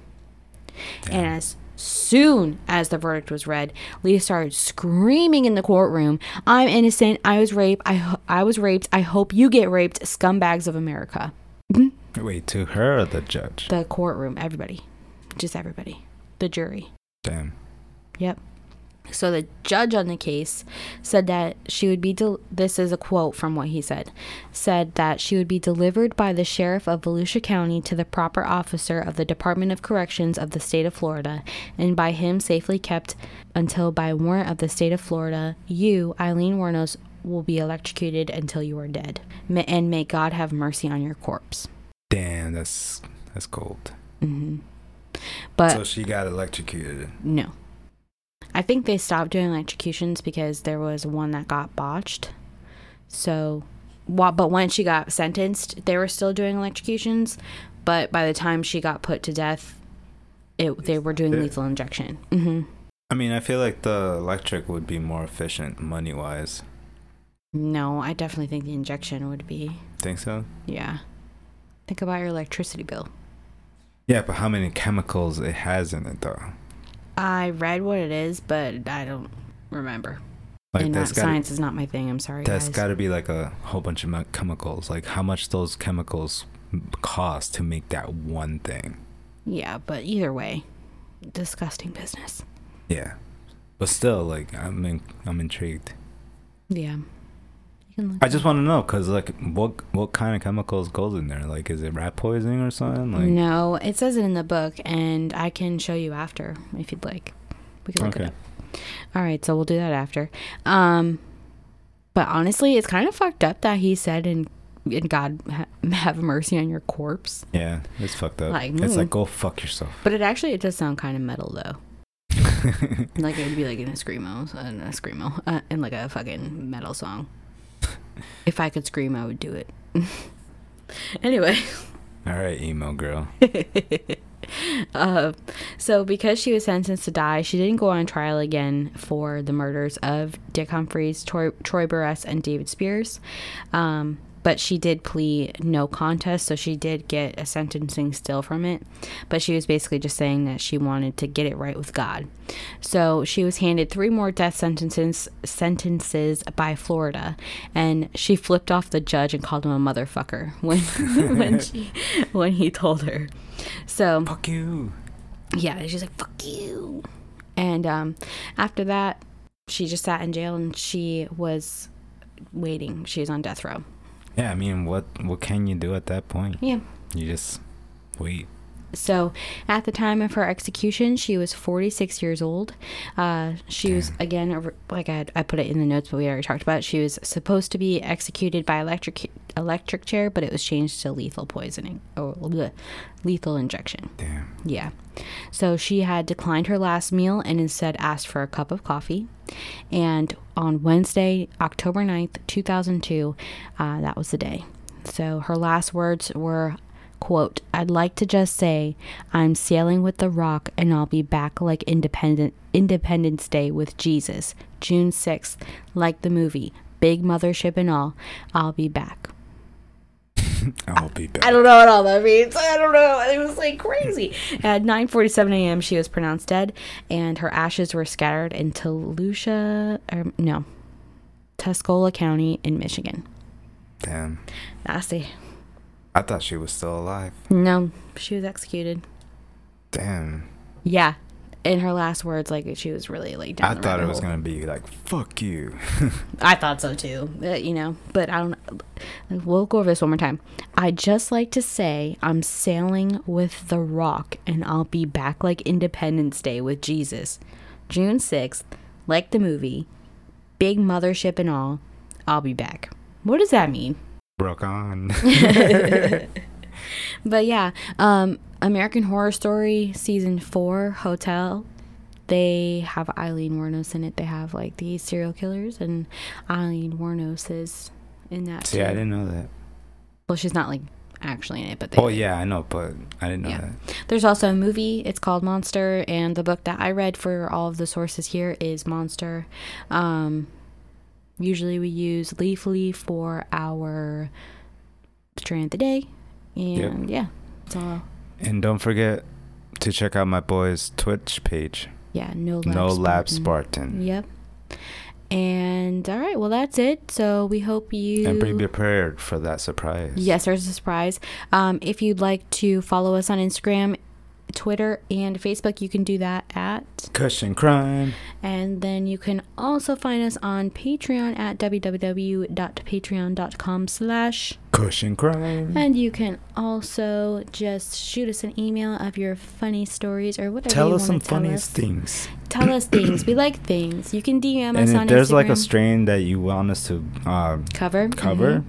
And as soon as the verdict was read, Leah started screaming in the courtroom, "I'm innocent. I was raped. I ho- I was raped. I hope you get raped, scumbags of America." <laughs> Wait, to her the judge? The courtroom, everybody. Just everybody. The jury. Damn. Yep. So the judge on the case said that she would be del- this is a quote from what he said said that she would be delivered by the sheriff of Volusia County to the proper officer of the Department of Corrections of the state of Florida and by him safely kept until by warrant of the state of Florida you Aileen Wuornos will be electrocuted until you are dead and may God have mercy on your corpse. Damn, that's that's cold. hmm But so she got electrocuted. No. I think they stopped doing electrocutions because there was one that got botched. So, but when she got sentenced, they were still doing electrocutions. But by the time she got put to death, it they were doing lethal injection. hmm I mean, I feel like the electric would be more efficient money wise. No, I definitely think the injection would be. Think so? Yeah. Think about your electricity bill. Yeah, but how many chemicals it has in it though? I read what it is, but I don't remember. Like and that's not, got science is not my thing. I'm sorry, That's got to be like a whole bunch of chemicals. Like how much those chemicals cost to make that one thing? yeah, but either way, disgusting business. Yeah, but still, like I'm in, I'm intrigued. Yeah. You can look I just want to know because like what what kind of chemicals goes in there? Like is it rat poisoning or something? Like no, it says it in the book, and I can show you after if you'd like. We can look it Okay. up. All right, so we'll do that after. Um, but honestly, it's kind of fucked up that he said, "And, and God ha- have mercy on your corpse." yeah, it's fucked up. Like, it's mm. like go fuck yourself. But it actually it does sound kind of metal though. <laughs> Like it would be like in a screamo, uh, in a screamo, uh, in like a fucking metal song. If I could scream, I would do it. <laughs> anyway. All right, emo girl. <laughs> uh, so because she was sentenced to die, she didn't go on trial again for the murders of Dick Humphreys, Troy, Troy Burress, and David Spears. Um, but she did plead no contest, so she did get a sentencing still from it. But she was basically just saying that she wanted to get it right with God. So she was handed three more death sentences sentences by Florida, and she flipped off the judge and called him a motherfucker when <laughs> when she when he told her. So Fuck you. yeah, she's like, fuck you. And um, after that, she just sat in jail and she was waiting. She was on death row. Yeah, I mean, what what can you do at that point? Yeah. You just wait. So at the time of her execution, she was 46 years old. Uh, she was, again, like I, had, I put it in the notes, but we already talked about it. She was supposed to be executed by electric electric chair, but it was changed to lethal poisoning or bleh, lethal injection. Damn. Yeah. So she had declined her last meal and instead asked for a cup of coffee. And on Wednesday, October 9th, 2002, uh, that was the day. So her last words were, quote, I'd like to just say I'm sailing with the rock and I'll be back like independent Independence Day with Jesus, June 6th, like the movie, big mothership and all. I'll be back. <laughs> I'll be back. I don't know what all that means. I don't know. It was like crazy. <laughs> At 9:47 a.m., she was pronounced dead, and her ashes were scattered in Tuscaloosa, or er, no, Tuscola County in Michigan. Damn. Nasty. I thought she was still alive. No, she was executed. Damn. Yeah, in her last words, like she was really like down I thought it was hole. gonna be like fuck you. <laughs> I thought so too. Uh, you know, but I don't. We'll go over this one more time. I just like to say I'm sailing with the Rock, and I'll be back like Independence Day with Jesus, June sixth, like the movie, big mothership and all. I'll be back. What does that mean? Broke on. <laughs> <laughs> But yeah, um, American Horror Story season four, Hotel. They have Aileen Wuornos in it. They have like the serial killers, and Aileen Wuornos is in that. See, I didn't know that. Well, she's not like actually in it, but they, Oh yeah, I know, but I didn't know Yeah. that. there's also a movie. It's called Monster, and the book that I read for all of the sources here is Monster. Um, usually we use Leafly for our strain of the day, and yeah, it's all And don't forget to check out my boy's Twitch page. yeah. No lab no Lab Spartan. Spartan. Yep. And all right, well that's it. So we hope you And be prepared for that surprise. Yes, there's a surprise. Um, if you'd like to follow us on Instagram, Twitter, and Facebook, you can do that at. Kush and Crime. And then you can also find us on Patreon at www.patreon.com slash. Kush and Crime. And you can also just shoot us an email of your funny stories or whatever Tell you us some to tell funniest us. things. Tell us things. We like things. You can DM And us if on there's like a strain that you want us to uh, cover. cover, Mhm.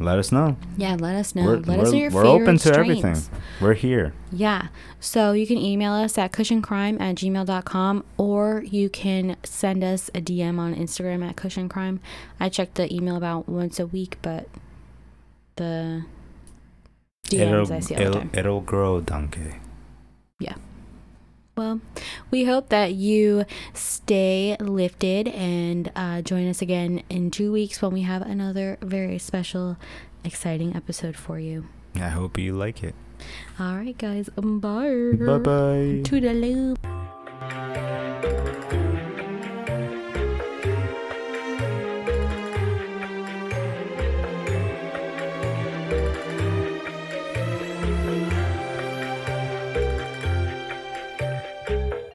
Let us know. Yeah, let us know. We're, let us know your we're open to everything. We're here. Yeah. So you can email us at kushandcrime at gmail.com or you can send us a DM on Instagram at kushandcrime. I check the email about once a week, but the DMs I see all the it'll, time. it'll grow, donkey. Well, we hope that you stay lifted and uh, join us again in two weeks when we have another very special, exciting episode for you. I hope you like it. All right, guys. Bye. Bye bye. Toodaloo.